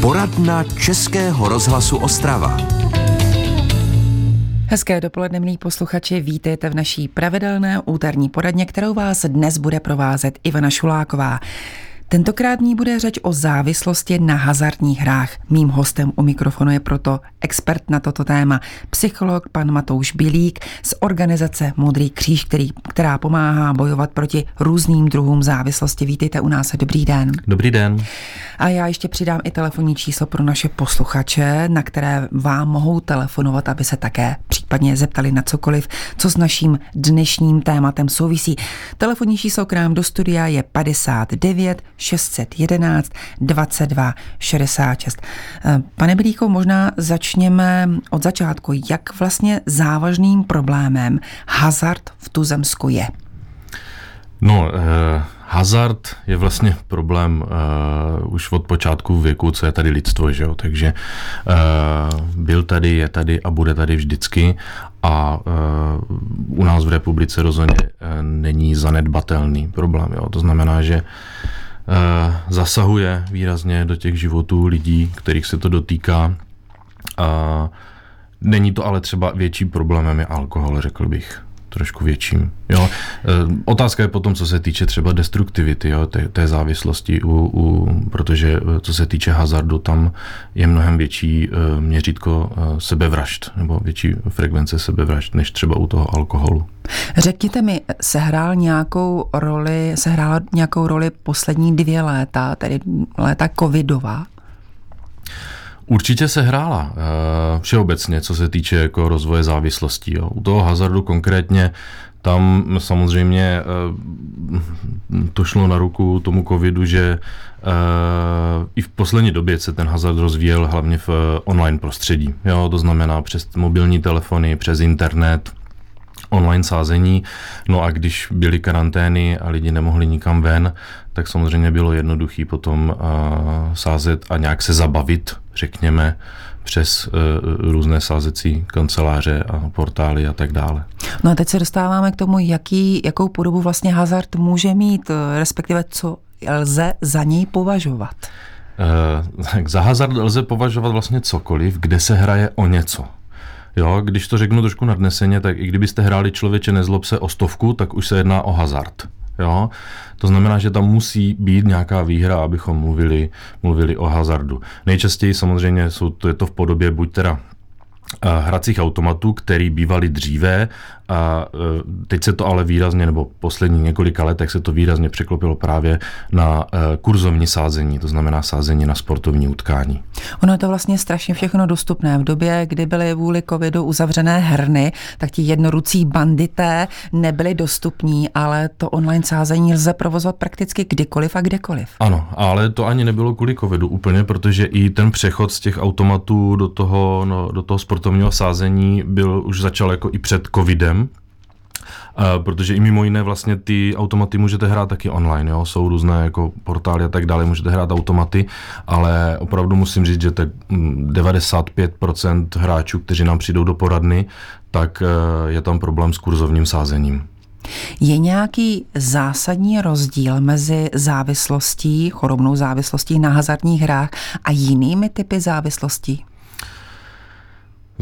Poradna Českého rozhlasu Ostrava. Hezké dopoledne, milí posluchači, vítejte v naší pravidelné úterní poradně, kterou vás dnes bude provázet Ivana Šuláková. Tentokrát ní bude řeč o závislosti na hazardních hrách. Mým hostem u mikrofonu je proto expert na toto téma, psycholog pan Matouš Bilík z organizace Modrý kříž, který, která pomáhá bojovat proti různým druhům závislosti. Vítejte u nás, dobrý den. Dobrý den. A já ještě přidám i telefonní číslo pro naše posluchače, na které vám mohou telefonovat, aby se také případně zeptali na cokoliv, co s naším dnešním tématem souvisí. Telefonní číslo k nám do studia je 59 611 22 66. Pane Bilíko, možná začněme od začátku. Jak vlastně závažným problémem hazard v Tuzemsku je? No, eh, hazard je vlastně problém uh, už od počátku věku, co je tady lidstvo, že jo? takže uh, byl tady, je tady a bude tady vždycky a uh, u nás v republice rozhodně uh, není zanedbatelný problém. Jo? To znamená, že uh, zasahuje výrazně do těch životů lidí, kterých se to dotýká. Uh, není to ale třeba větší problémem je alkohol, řekl bych trošku větším. Jo. E, otázka je potom, co se týče třeba destruktivity, jo, té, té závislosti, u, u, protože e, co se týče hazardu, tam je mnohem větší e, měřítko sebevražd, nebo větší frekvence sebevražd, než třeba u toho alkoholu. Řekněte mi, sehrál nějakou roli, sehrála nějakou roli poslední dvě léta, tedy léta covidová? Určitě se hrála uh, všeobecně, co se týče jako rozvoje závislostí. Jo. U toho hazardu konkrétně tam samozřejmě uh, to šlo na ruku tomu covidu, že uh, i v poslední době se ten hazard rozvíjel hlavně v online prostředí. Jo, to znamená přes mobilní telefony, přes internet, online sázení. No a když byly karantény a lidi nemohli nikam ven, tak samozřejmě bylo jednoduchý potom uh, sázet a nějak se zabavit, řekněme, přes uh, různé sázecí kanceláře a portály a tak dále. No a teď se dostáváme k tomu, jaký, jakou podobu vlastně hazard může mít, e, respektive co lze za něj považovat. Uh, tak za hazard lze považovat vlastně cokoliv, kde se hraje o něco. Jo, když to řeknu trošku nadneseně, tak i kdybyste hráli člověče nezlob se o stovku, tak už se jedná o hazard. Jo? To znamená, že tam musí být nějaká výhra, abychom mluvili, mluvili o hazardu. Nejčastěji samozřejmě jsou to, je to v podobě buď teda hracích automatů, který bývaly dříve a e, teď se to ale výrazně, nebo poslední několika letech se to výrazně překlopilo právě na e, kurzovní sázení, to znamená sázení na sportovní utkání. Ono je to vlastně strašně všechno dostupné. V době, kdy byly vůli covidu uzavřené herny, tak ti jednorucí bandité nebyli dostupní, ale to online sázení lze provozovat prakticky kdykoliv a kdekoliv. Ano, ale to ani nebylo kvůli covidu úplně, protože i ten přechod z těch automatů do toho, no, do toho sportovního sázení byl už začal jako i před covidem, Uh, protože i mimo jiné vlastně ty automaty můžete hrát taky online, jo? jsou různé jako portály a tak dále, můžete hrát automaty, ale opravdu musím říct, že tak 95% mm, hráčů, kteří nám přijdou do poradny, tak uh, je tam problém s kurzovním sázením. Je nějaký zásadní rozdíl mezi závislostí, chorobnou závislostí na hazardních hrách a jinými typy závislostí?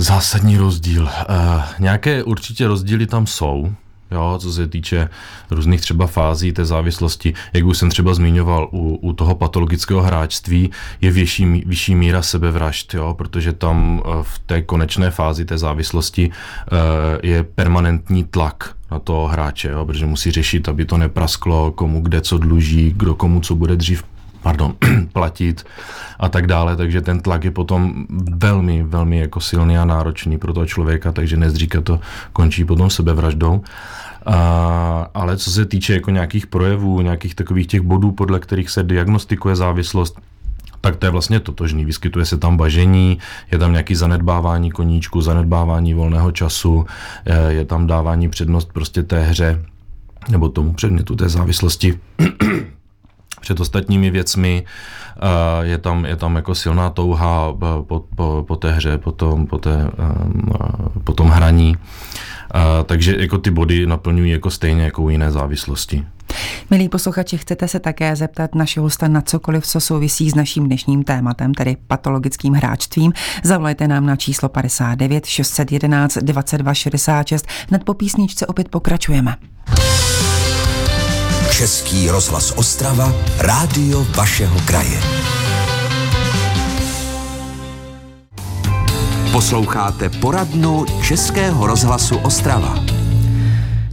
Zásadní rozdíl. Uh, nějaké určitě rozdíly tam jsou, Jo, co se týče různých třeba fází té závislosti, jak už jsem třeba zmiňoval, u, u toho patologického hráčství je větší, vyšší míra sebevražd, jo, protože tam eh, v té konečné fázi té závislosti uh, je permanentní tlak na toho hráče, jo, protože musí řešit, aby to neprasklo, komu kde co dluží, kdo komu co bude dřív pardon, platit a tak dále, takže ten tlak je potom velmi, velmi jako silný a náročný pro toho člověka, takže nezdříka to končí potom sebevraždou. A, ale co se týče jako nějakých projevů, nějakých takových těch bodů, podle kterých se diagnostikuje závislost, tak to je vlastně totožný. Vyskytuje se tam bažení, je tam nějaký zanedbávání koníčku, zanedbávání volného času, je tam dávání přednost prostě té hře nebo tomu předmětu té závislosti před ostatními věcmi. Je tam, je tam jako silná touha po, po, po té hře, po tom, po, té, po tom hraní. Takže jako ty body naplňují jako stejně jako jiné závislosti. Milí posluchači, chcete se také zeptat našeho hosta na cokoliv, co souvisí s naším dnešním tématem, tedy patologickým hráčstvím, zavolejte nám na číslo 59 611 22 66. Hned po písničce opět pokračujeme. Český rozhlas Ostrava, rádio vašeho kraje. Posloucháte poradnu Českého rozhlasu Ostrava.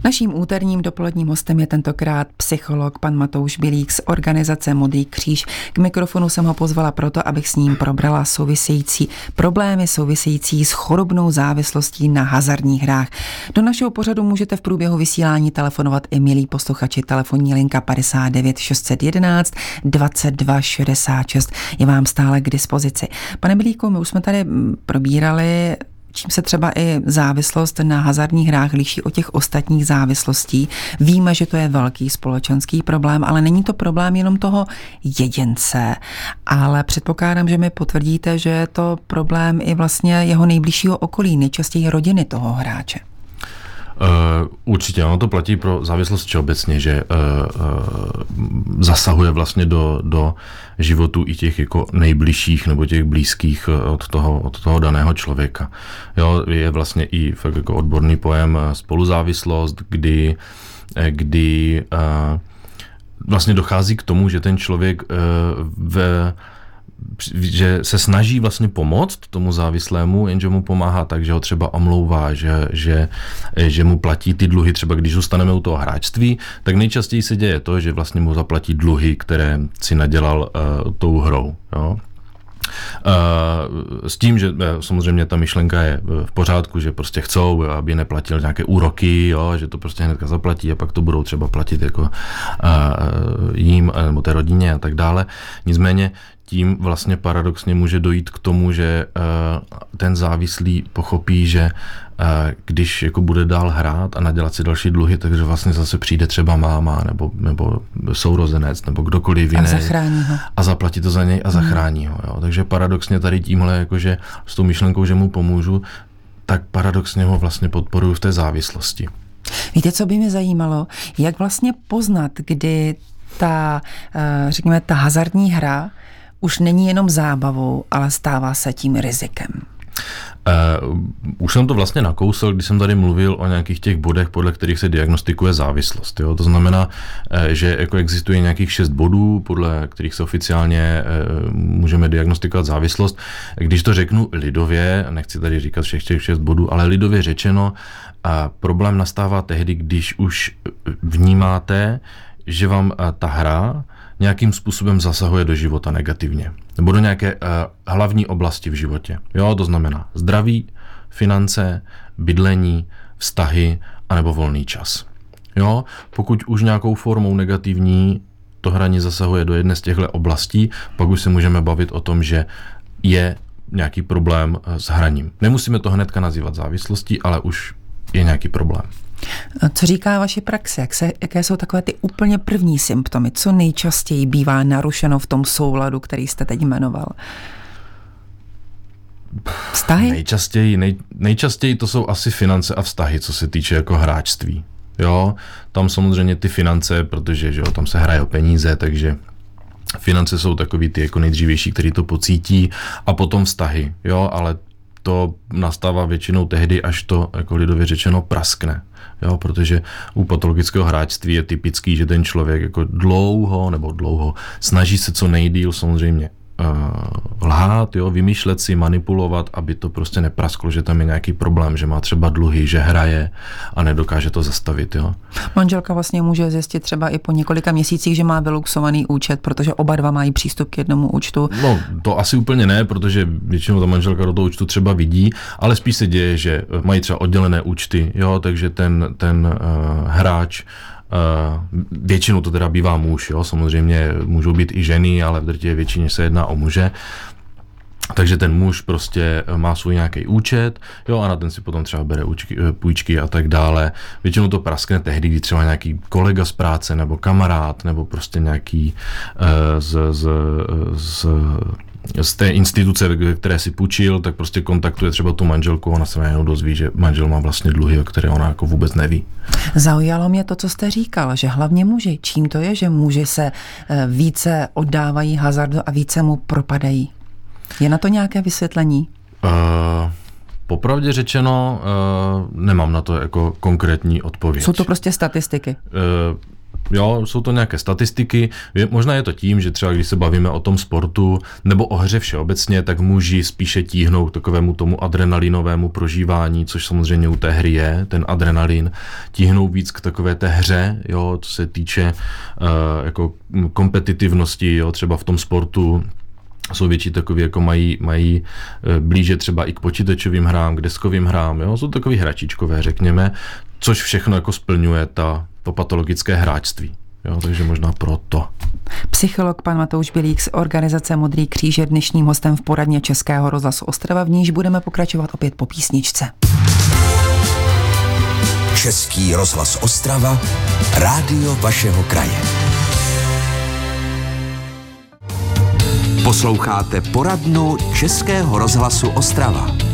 Naším úterním dopoledním hostem je tentokrát psycholog pan Matouš Bilík z organizace Modrý kříž. K mikrofonu jsem ho pozvala proto, abych s ním probrala související problémy související s chorobnou závislostí na hazardních hrách. Do našeho pořadu můžete v průběhu vysílání telefonovat i milí posluchači. Telefonní linka 59 611 22 66 je vám stále k dispozici. Pane Bilíku, my už jsme tady probírali čím se třeba i závislost na hazardních hrách liší od těch ostatních závislostí. Víme, že to je velký společenský problém, ale není to problém jenom toho jedince, ale předpokládám, že mi potvrdíte, že je to problém i vlastně jeho nejbližšího okolí, nejčastěji rodiny toho hráče. Uh, určitě, ono to platí pro závislost všeobecně, že uh, uh, zasahuje vlastně do, do životu i těch jako nejbližších nebo těch blízkých od toho, od toho daného člověka. Jo, je vlastně i fakt jako odborný pojem spoluzávislost, kdy, kdy vlastně dochází k tomu, že ten člověk ve že se snaží vlastně pomoct tomu závislému, jenže mu pomáhá tak, že ho třeba omlouvá, že, že, že mu platí ty dluhy, třeba když zůstaneme u toho hráčství, tak nejčastěji se děje to, že vlastně mu zaplatí dluhy, které si nadělal uh, tou hrou. Jo? S tím, že eh, samozřejmě ta myšlenka je v pořádku, že prostě chcou, aby neplatil nějaké úroky, jo, že to prostě hnedka zaplatí a pak to budou třeba platit jako jím nebo té rodině a tak dále. Nicméně tím vlastně paradoxně může dojít k tomu, že eh, ten závislý pochopí, že eh, když jako bude dál hrát a nadělat si další dluhy, takže vlastně zase přijde třeba máma nebo, nebo sourozenec nebo kdokoliv jiný. A zachrání ho. A zaplatí to za něj a zachrání ho. Jo. Takže paradoxně tady tímhle, jakože s tou myšlenkou, že mu pomůžu, tak paradoxně ho vlastně podporuju v té závislosti. Víte, co by mě zajímalo? Jak vlastně poznat, kdy ta, eh, řekněme, ta hazardní hra už není jenom zábavou, ale stává se tím rizikem. Uh, už jsem to vlastně nakousl, když jsem tady mluvil o nějakých těch bodech, podle kterých se diagnostikuje závislost. Jo? To znamená, uh, že jako existuje nějakých šest bodů, podle kterých se oficiálně uh, můžeme diagnostikovat závislost. Když to řeknu lidově, nechci tady říkat všech těch šest bodů, ale lidově řečeno, a problém nastává tehdy, když už vnímáte, že vám ta hra nějakým způsobem zasahuje do života negativně. Nebo do nějaké uh, hlavní oblasti v životě. Jo, to znamená zdraví, finance, bydlení, vztahy anebo volný čas. Jo, pokud už nějakou formou negativní to hraní zasahuje do jedné z těchto oblastí, pak už se můžeme bavit o tom, že je nějaký problém eh, s hraním. Nemusíme to hnedka nazývat závislostí, ale už je nějaký problém. Co říká vaše praxe? Jak se, jaké jsou takové ty úplně první symptomy? Co nejčastěji bývá narušeno v tom souladu, který jste teď jmenoval? Vztahy? Nejčastěji, nej, nejčastěji to jsou asi finance a vztahy, co se týče jako hráčství. Jo, tam samozřejmě ty finance, protože že jo, tam se hraje o peníze, takže finance jsou takový ty jako nejdřívější, který to pocítí a potom vztahy, jo, ale to nastává většinou tehdy, až to, jako lidově řečeno, praskne. Jo, protože u patologického hráčství je typický, že ten člověk jako dlouho nebo dlouho snaží se co nejdíl samozřejmě lhát, jo, vymýšlet si, manipulovat, aby to prostě neprasklo, že tam je nějaký problém, že má třeba dluhy, že hraje a nedokáže to zastavit. Jo. Manželka vlastně může zjistit třeba i po několika měsících, že má vyluxovaný účet, protože oba dva mají přístup k jednomu účtu. No, to asi úplně ne, protože většinou ta manželka do toho účtu třeba vidí, ale spíš se děje, že mají třeba oddělené účty, jo, takže ten, ten uh, hráč Uh, většinou to teda bývá muž, jo? samozřejmě můžou být i ženy, ale v drtě většině se jedná o muže. Takže ten muž prostě má svůj nějaký účet, jo, a na ten si potom třeba bere účky, eh, půjčky a tak dále. Většinou to praskne tehdy, kdy třeba nějaký kolega z práce, nebo kamarád, nebo prostě nějaký uh, z, z, z z té instituce, které si půjčil, tak prostě kontaktuje třeba tu manželku, ona se najednou dozví, že manžel má vlastně dluhy, o které ona jako vůbec neví. Zaujalo mě to, co jste říkal, že hlavně muži. Čím to je, že muži se eh, více oddávají hazardu a více mu propadají? Je na to nějaké vysvětlení? Uh, Popravdě řečeno, uh, nemám na to jako konkrétní odpověď. Jsou to prostě statistiky. Uh, Jo, jsou to nějaké statistiky. Možná je to tím, že třeba když se bavíme o tom sportu nebo o hře všeobecně, tak muži spíše tíhnou k takovému tomu adrenalinovému prožívání, což samozřejmě u té hry je, ten adrenalin. Tíhnou víc k takové té hře, jo, co se týče uh, jako kompetitivnosti, jo, třeba v tom sportu jsou větší takový, jako mají, mají eh, blíže třeba i k počítačovým hrám, k deskovým hrám, jo? jsou takový hračičkové, řekněme, což všechno jako splňuje ta, to patologické hráčství. Jo, takže možná proto. Psycholog pan Matouš Bilík z organizace Modrý kříž je dnešním hostem v poradně Českého rozhlasu Ostrava, v níž budeme pokračovat opět po písničce. Český rozhlas Ostrava, rádio vašeho kraje. Posloucháte poradnu Českého rozhlasu Ostrava.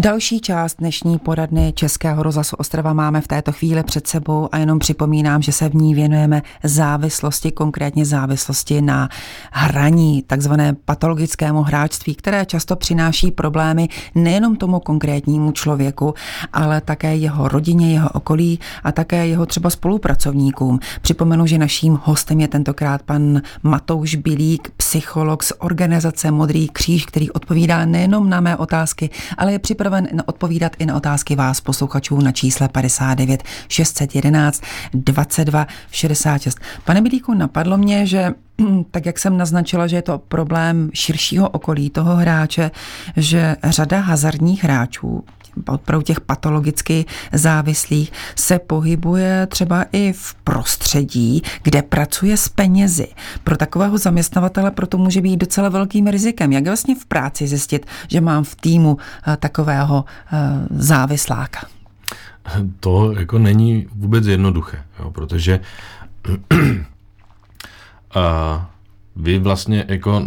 Další část dnešní poradny Českého rozhlasu Ostrava máme v této chvíli před sebou a jenom připomínám, že se v ní věnujeme závislosti, konkrétně závislosti na hraní, takzvané patologickému hráčství, které často přináší problémy nejenom tomu konkrétnímu člověku, ale také jeho rodině, jeho okolí a také jeho třeba spolupracovníkům. Připomenu, že naším hostem je tentokrát pan Matouš Bilík, psycholog z organizace Modrý kříž, který odpovídá nejenom na mé otázky, ale je připraven připraven odpovídat i na otázky vás, posluchačů, na čísle 59 611 22 66. Pane Bílíku, napadlo mě, že tak jak jsem naznačila, že je to problém širšího okolí toho hráče, že řada hazardních hráčů opravdu těch patologicky závislých, se pohybuje třeba i v prostředí, kde pracuje s penězi. Pro takového zaměstnavatele proto může být docela velkým rizikem. Jak vlastně v práci zjistit, že mám v týmu eh, takového eh, závisláka? To jako není vůbec jednoduché, jo, protože a vy vlastně jako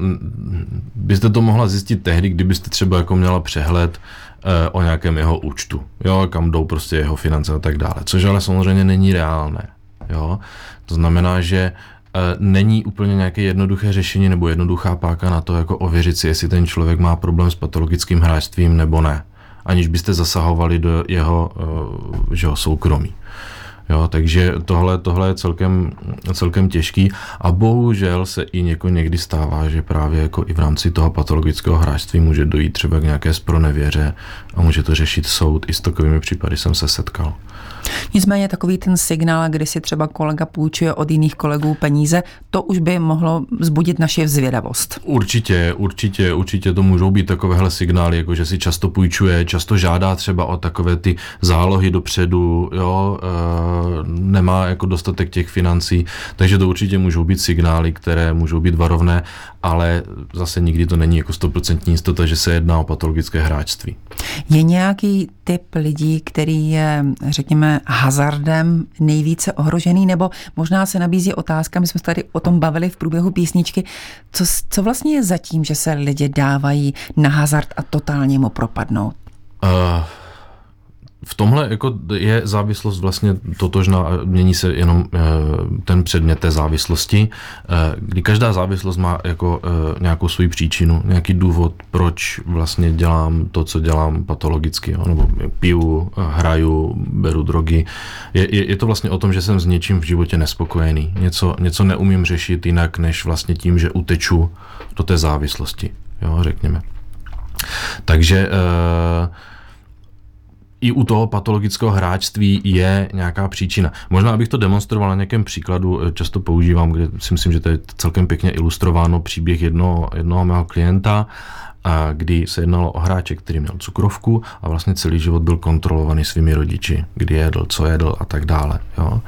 byste to mohla zjistit tehdy, kdybyste třeba jako měla přehled Eh, o nějakém jeho účtu, jo, kam jdou prostě jeho finance a tak dále, což ale samozřejmě není reálné, jo. To znamená, že eh, není úplně nějaké jednoduché řešení nebo jednoduchá páka na to, jako ověřit si, jestli ten člověk má problém s patologickým hráčstvím nebo ne, aniž byste zasahovali do jeho eh, že jo, soukromí. Jo, takže tohle, tohle je celkem, celkem těžký a bohužel se i něko někdy stává, že právě jako i v rámci toho patologického hráčství může dojít třeba k nějaké spronevěře a může to řešit soud. I s takovými případy jsem se setkal. Nicméně takový ten signál, kdy si třeba kolega půjčuje od jiných kolegů peníze, to už by mohlo vzbudit naši zvědavost. Určitě, určitě, určitě to můžou být takovéhle signály, jako že si často půjčuje, často žádá třeba o takové ty zálohy dopředu, jo, e, nemá jako dostatek těch financí, takže to určitě můžou být signály, které můžou být varovné, ale zase nikdy to není jako stoprocentní jistota, že se jedná o patologické hráčství. Je nějaký typ lidí, který je, řekněme, hazardem nejvíce ohrožený, nebo možná se nabízí otázka, my jsme se tady o tom bavili v průběhu písničky, co, co vlastně je zatím, že se lidi dávají na hazard a totálně mu propadnou? Uh, v tomhle jako je závislost vlastně totožná, mění se jenom eh, ten předmět té závislosti, eh, kdy každá závislost má jako eh, nějakou svou příčinu, nějaký důvod, proč vlastně dělám to, co dělám patologicky, jo? nebo piju, hraju, beru drogy. Je, je, je to vlastně o tom, že jsem s něčím v životě nespokojený. Něco, něco neumím řešit jinak, než vlastně tím, že uteču do té závislosti, jo, řekněme. Takže uh, i u toho patologického hráčství je nějaká příčina. Možná, abych to demonstroval na nějakém příkladu, eh, často používám, kde si myslím, že to je celkem pěkně ilustrováno příběh jednoho, jednoho mého klienta, a kdy se jednalo o hráče, který měl cukrovku a vlastně celý život byl kontrolovaný svými rodiči, kdy jedl, co jedl a tak dále. Jo.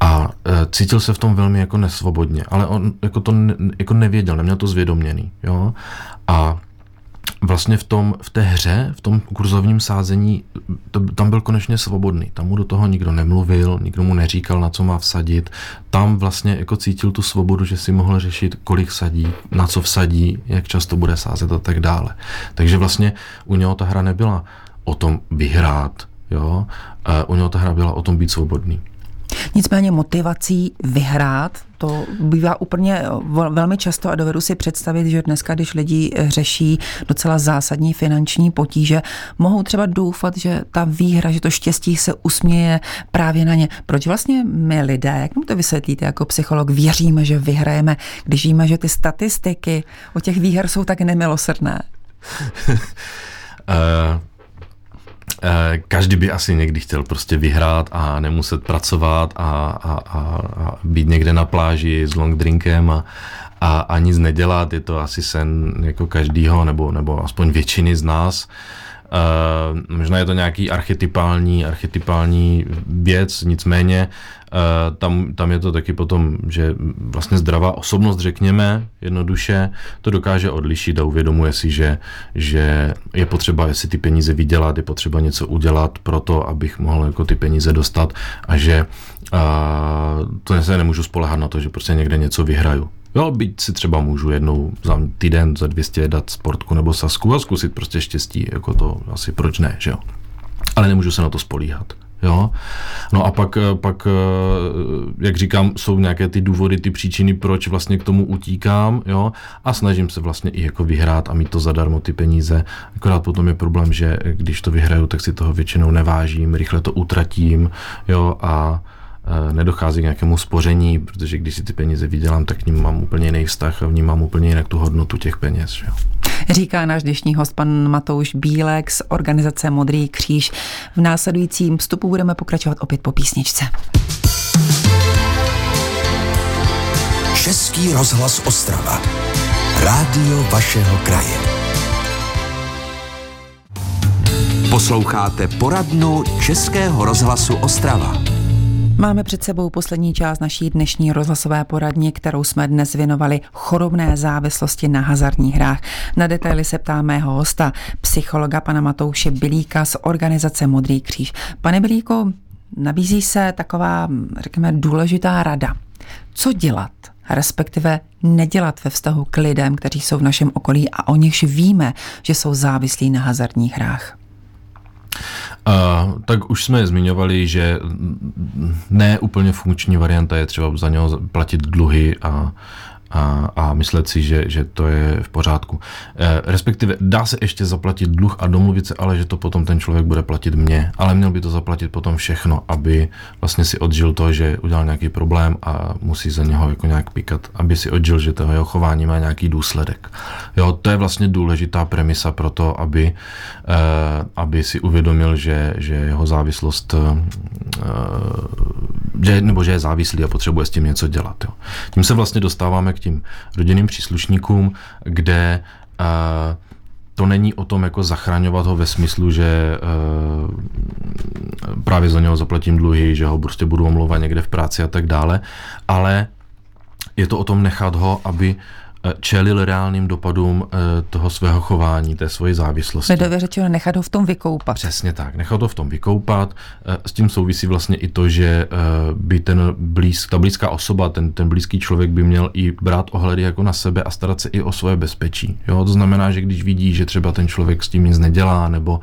A e, cítil se v tom velmi jako nesvobodně, ale on jako to ne, jako nevěděl, neměl to zvědoměný. Jo. A vlastně v, tom, v té hře, v tom kurzovním sázení, to, tam byl konečně svobodný. Tam mu do toho nikdo nemluvil, nikdo mu neříkal, na co má vsadit. Tam vlastně jako cítil tu svobodu, že si mohl řešit, kolik sadí, na co vsadí, jak často bude sázet a tak dále. Takže vlastně u něho ta hra nebyla o tom vyhrát, jo? u něho ta hra byla o tom být svobodný. Nicméně motivací vyhrát, to bývá úplně velmi často a dovedu si představit, že dneska, když lidi řeší docela zásadní finanční potíže, mohou třeba doufat, že ta výhra, že to štěstí se usměje právě na ně. Proč vlastně my lidé, jak mu to vysvětlíte jako psycholog, věříme, že vyhrajeme, když víme, že ty statistiky o těch výher jsou tak nemilosrdné? uh... Eh, každý by asi někdy chtěl prostě vyhrát a nemuset pracovat a, a, a, a být někde na pláži s long drinkem a, a, a nic nedělat. Je to asi sen jako každýho, nebo, nebo aspoň většiny z nás. Uh, možná je to nějaký archetypální, archetypální věc, nicméně uh, tam, tam je to taky potom, že vlastně zdravá osobnost, řekněme, jednoduše, to dokáže odlišit a uvědomuje si, že, že je potřeba, jestli ty peníze vydělat, je potřeba něco udělat pro to, abych mohl jako ty peníze dostat a že uh, to se nemůžu spolehat na to, že prostě někde něco vyhraju. Jo, byť si třeba můžu jednou za týden za 200 dát sportku nebo sasku a zkusit prostě štěstí, jako to asi proč ne, že jo. Ale nemůžu se na to spolíhat. Jo? No a pak, pak, jak říkám, jsou nějaké ty důvody, ty příčiny, proč vlastně k tomu utíkám, jo? a snažím se vlastně i jako vyhrát a mít to zadarmo ty peníze. Akorát potom je problém, že když to vyhraju, tak si toho většinou nevážím, rychle to utratím, jo, a Eh, nedochází k nějakému spoření, protože když si ty peníze vydělám, tak k ním mám úplně jiný vztah a vnímám úplně jinak tu hodnotu těch peněz. Že? Říká náš dnešní host pan Matouš Bílek z organizace Modrý kříž. V následujícím vstupu budeme pokračovat opět po písničce. Český rozhlas Ostrava. Rádio vašeho kraje. Posloucháte poradnu Českého rozhlasu Ostrava. Máme před sebou poslední část naší dnešní rozhlasové poradny, kterou jsme dnes věnovali chorobné závislosti na hazardních hrách. Na detaily se ptá mého hosta, psychologa pana Matouše Bilíka z organizace Modrý kříž. Pane Bilíko, nabízí se taková, řekněme, důležitá rada. Co dělat, respektive nedělat ve vztahu k lidem, kteří jsou v našem okolí a o nichž víme, že jsou závislí na hazardních hrách? Uh, tak už jsme zmiňovali, že ne úplně funkční varianta je třeba za něho platit dluhy a a, a myslet si, že, že to je v pořádku. E, respektive dá se ještě zaplatit dluh a domluvit se, ale že to potom ten člověk bude platit mě, ale měl by to zaplatit potom všechno, aby vlastně si odžil to, že udělal nějaký problém a musí za něho jako nějak píkat, aby si odžil, že toho jeho chování má nějaký důsledek. Jo, to je vlastně důležitá premisa pro to, aby, e, aby si uvědomil, že, že jeho závislost e, že, nebo že je závislý a potřebuje s tím něco dělat. Jo. Tím se vlastně dostáváme k tím rodinným příslušníkům, kde uh, to není o tom jako zachraňovat ho ve smyslu, že uh, právě za něho zaplatím dluhy, že ho prostě budu omlouvat někde v práci a tak dále, ale je to o tom nechat ho, aby Eh, čelil reálným dopadům eh, toho svého chování, té svojí závislosti. Lidově řečeno, nechat ho v tom vykoupat. Přesně tak, nechat ho v tom vykoupat. Eh, s tím souvisí vlastně i to, že by ten blíz, ta blízká osoba, ten, ten blízký člověk by měl i brát ohledy jako na sebe a starat se i o svoje bezpečí. Jo? To znamená, že když vidí, že třeba ten člověk s tím nic nedělá nebo,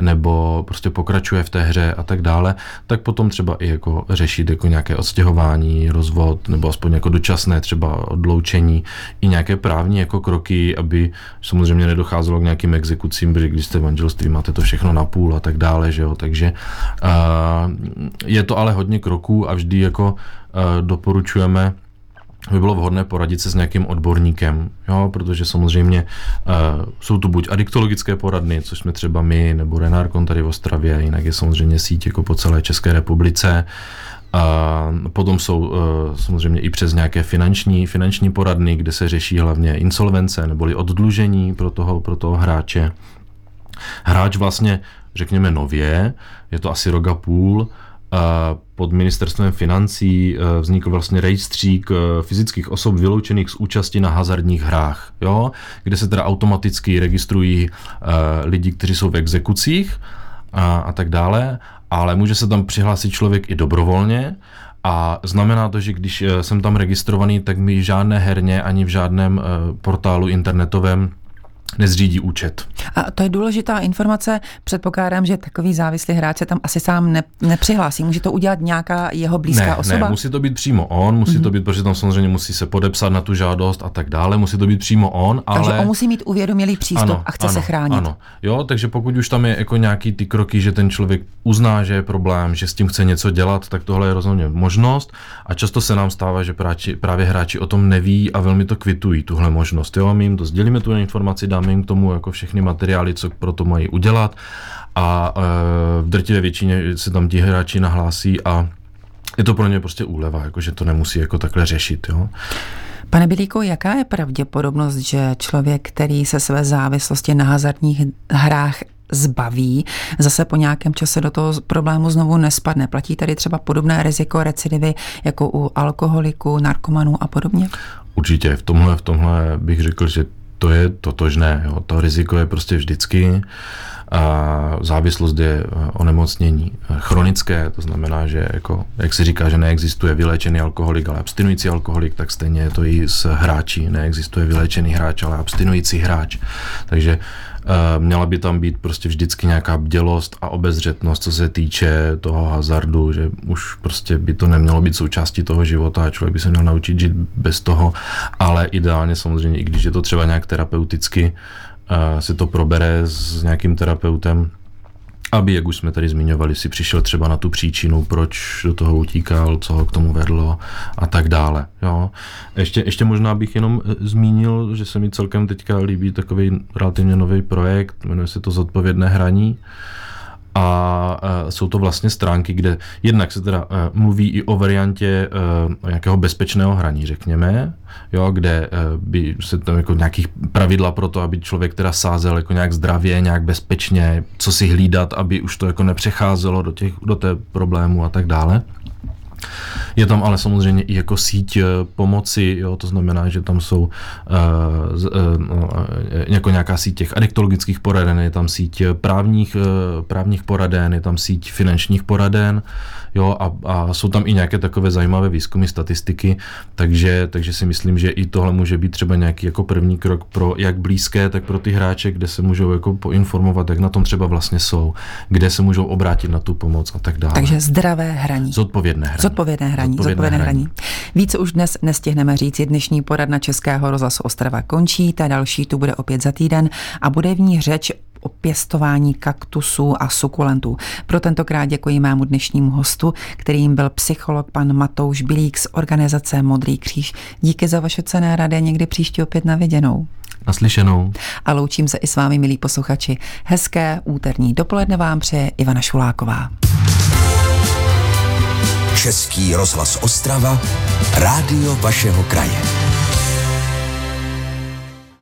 nebo prostě pokračuje v té hře a tak dále, tak potom třeba i jako řešit jako nějaké odstěhování, rozvod nebo aspoň jako dočasné třeba odloučení i nějaké právní jako kroky, aby samozřejmě nedocházelo k nějakým exekucím, protože když jste v manželství, máte to všechno na půl a tak dále, že jo, takže uh, je to ale hodně kroků a vždy jako uh, doporučujeme by bylo vhodné poradit se s nějakým odborníkem, jo, protože samozřejmě uh, jsou tu buď adiktologické poradny, což jsme třeba my, nebo Renárkon tady v Ostravě, jinak je samozřejmě síť jako po celé České republice, a potom jsou eh, samozřejmě i přes nějaké finanční, finanční poradny, kde se řeší hlavně insolvence neboli oddlužení pro toho, pro toho hráče. Hráč vlastně, řekněme nově, je to asi rok a půl, pod ministerstvem financí vznikl vlastně rejstřík fyzických osob vyloučených z účasti na hazardních hrách, jo? kde se teda automaticky registrují lidi, kteří jsou v exekucích a, a tak dále, ale může se tam přihlásit člověk i dobrovolně a znamená to, že když eh, jsem tam registrovaný, tak mi žádné herně ani v žádném eh, portálu internetovém nezřídí účet. A to je důležitá informace. Předpokládám, že takový závislý hráč se tam asi sám ne, nepřihlásí. Může to udělat nějaká jeho blízká ne, osoba? Ne, musí to být přímo on, musí mm-hmm. to být, protože tam samozřejmě musí se podepsat na tu žádost a tak dále, musí to být přímo on, ale... Takže on musí mít uvědomělý přístup ano, a chce ano, se chránit. Ano, jo, takže pokud už tam je jako nějaký ty kroky, že ten člověk uzná, že je problém, že s tím chce něco dělat, tak tohle je rozhodně možnost a často se nám stává, že práči, právě hráči o tom neví a velmi to kvitují, tuhle možnost. Jo, my jim to sdělíme tu informaci, dáme jim k tomu jako všechny materiály, co pro to mají udělat a e, v drtivé většině se tam ti hráči nahlásí a je to pro ně prostě úleva, jako že to nemusí jako takhle řešit. Jo. Pane Bilíko, jaká je pravděpodobnost, že člověk, který se své závislosti na hazardních hrách zbaví, zase po nějakém čase do toho problému znovu nespadne. Platí tady třeba podobné riziko recidivy jako u alkoholiků, narkomanů a podobně? Určitě. V tomhle, v tomhle bych řekl, že to je totožné. Jo. To riziko je prostě vždycky. A závislost je eh, onemocnění chronické, to znamená, že jako, jak se říká, že neexistuje vyléčený alkoholik, ale abstinující alkoholik, tak stejně je to i s hráči. Neexistuje vyléčený hráč, ale abstinující hráč. Takže Eh, měla by tam být prostě vždycky nějaká bdělost a obezřetnost, co se týče toho hazardu, že už prostě by to nemělo být součástí toho života a člověk by se měl naučit žít bez toho, ale ideálně samozřejmě, i když je to třeba nějak terapeuticky, uh, si to probere s nějakým terapeutem, aby, jak už jsme tady zmiňovali, si přišel třeba na tu příčinu, proč do toho utíkal, co ho k tomu vedlo a tak dále. Jo. Ještě, ještě možná bych jenom eh, zmínil, že se mi celkem teďka líbí takový relativně nový projekt, jmenuje se to Zodpovědné hraní a uh, jsou to vlastně stránky, kde jednak se teda uh, mluví i o variantě uh, nějakého bezpečného hraní, řekněme, jo, kde by se tam jako nějakých pravidla pro to, aby člověk teda sázel jako nějak zdravě, nějak bezpečně, co si hlídat, aby už to jako nepřecházelo do, těch, do té problému a tak dále. Je tam ale samozřejmě i jako síť eh, pomoci, jo, to znamená, že tam jsou uh, uh, jako nějaká síť těch adiktologických poraden, je tam síť právních, uh, právních poraden, je tam síť finančních poraden, jo, a, a jsou tam i nějaké takové zajímavé výzkumy, statistiky, takže, takže si myslím, že i tohle může být třeba nějaký jako první krok pro jak blízké, tak pro ty hráče, kde se můžou jako poinformovat, jak na tom třeba vlastně jsou, kde se můžou obrátit na tu pomoc a tak dále. Takže zdravé hraní. Zodpovědné hraní. Zodpovědné hraní. Zodpovědné, zodpovědné hraní. hraní. Více už dnes nestihneme říct. Dnešní poradna Českého rozhlasu Ostrava končí, ta další tu bude opět za týden a bude v ní řeč o pěstování kaktusů a sukulentů. Pro tentokrát děkuji mému dnešnímu hostu, kterým byl psycholog pan Matouš Bilík z organizace Modrý kříž. Díky za vaše cené rady, někdy příště opět na viděnou. Naslyšenou. A loučím se i s vámi, milí posluchači. Hezké úterní dopoledne vám přeje Ivana Šuláková. Český rozhlas Ostrava, rádio vašeho kraje.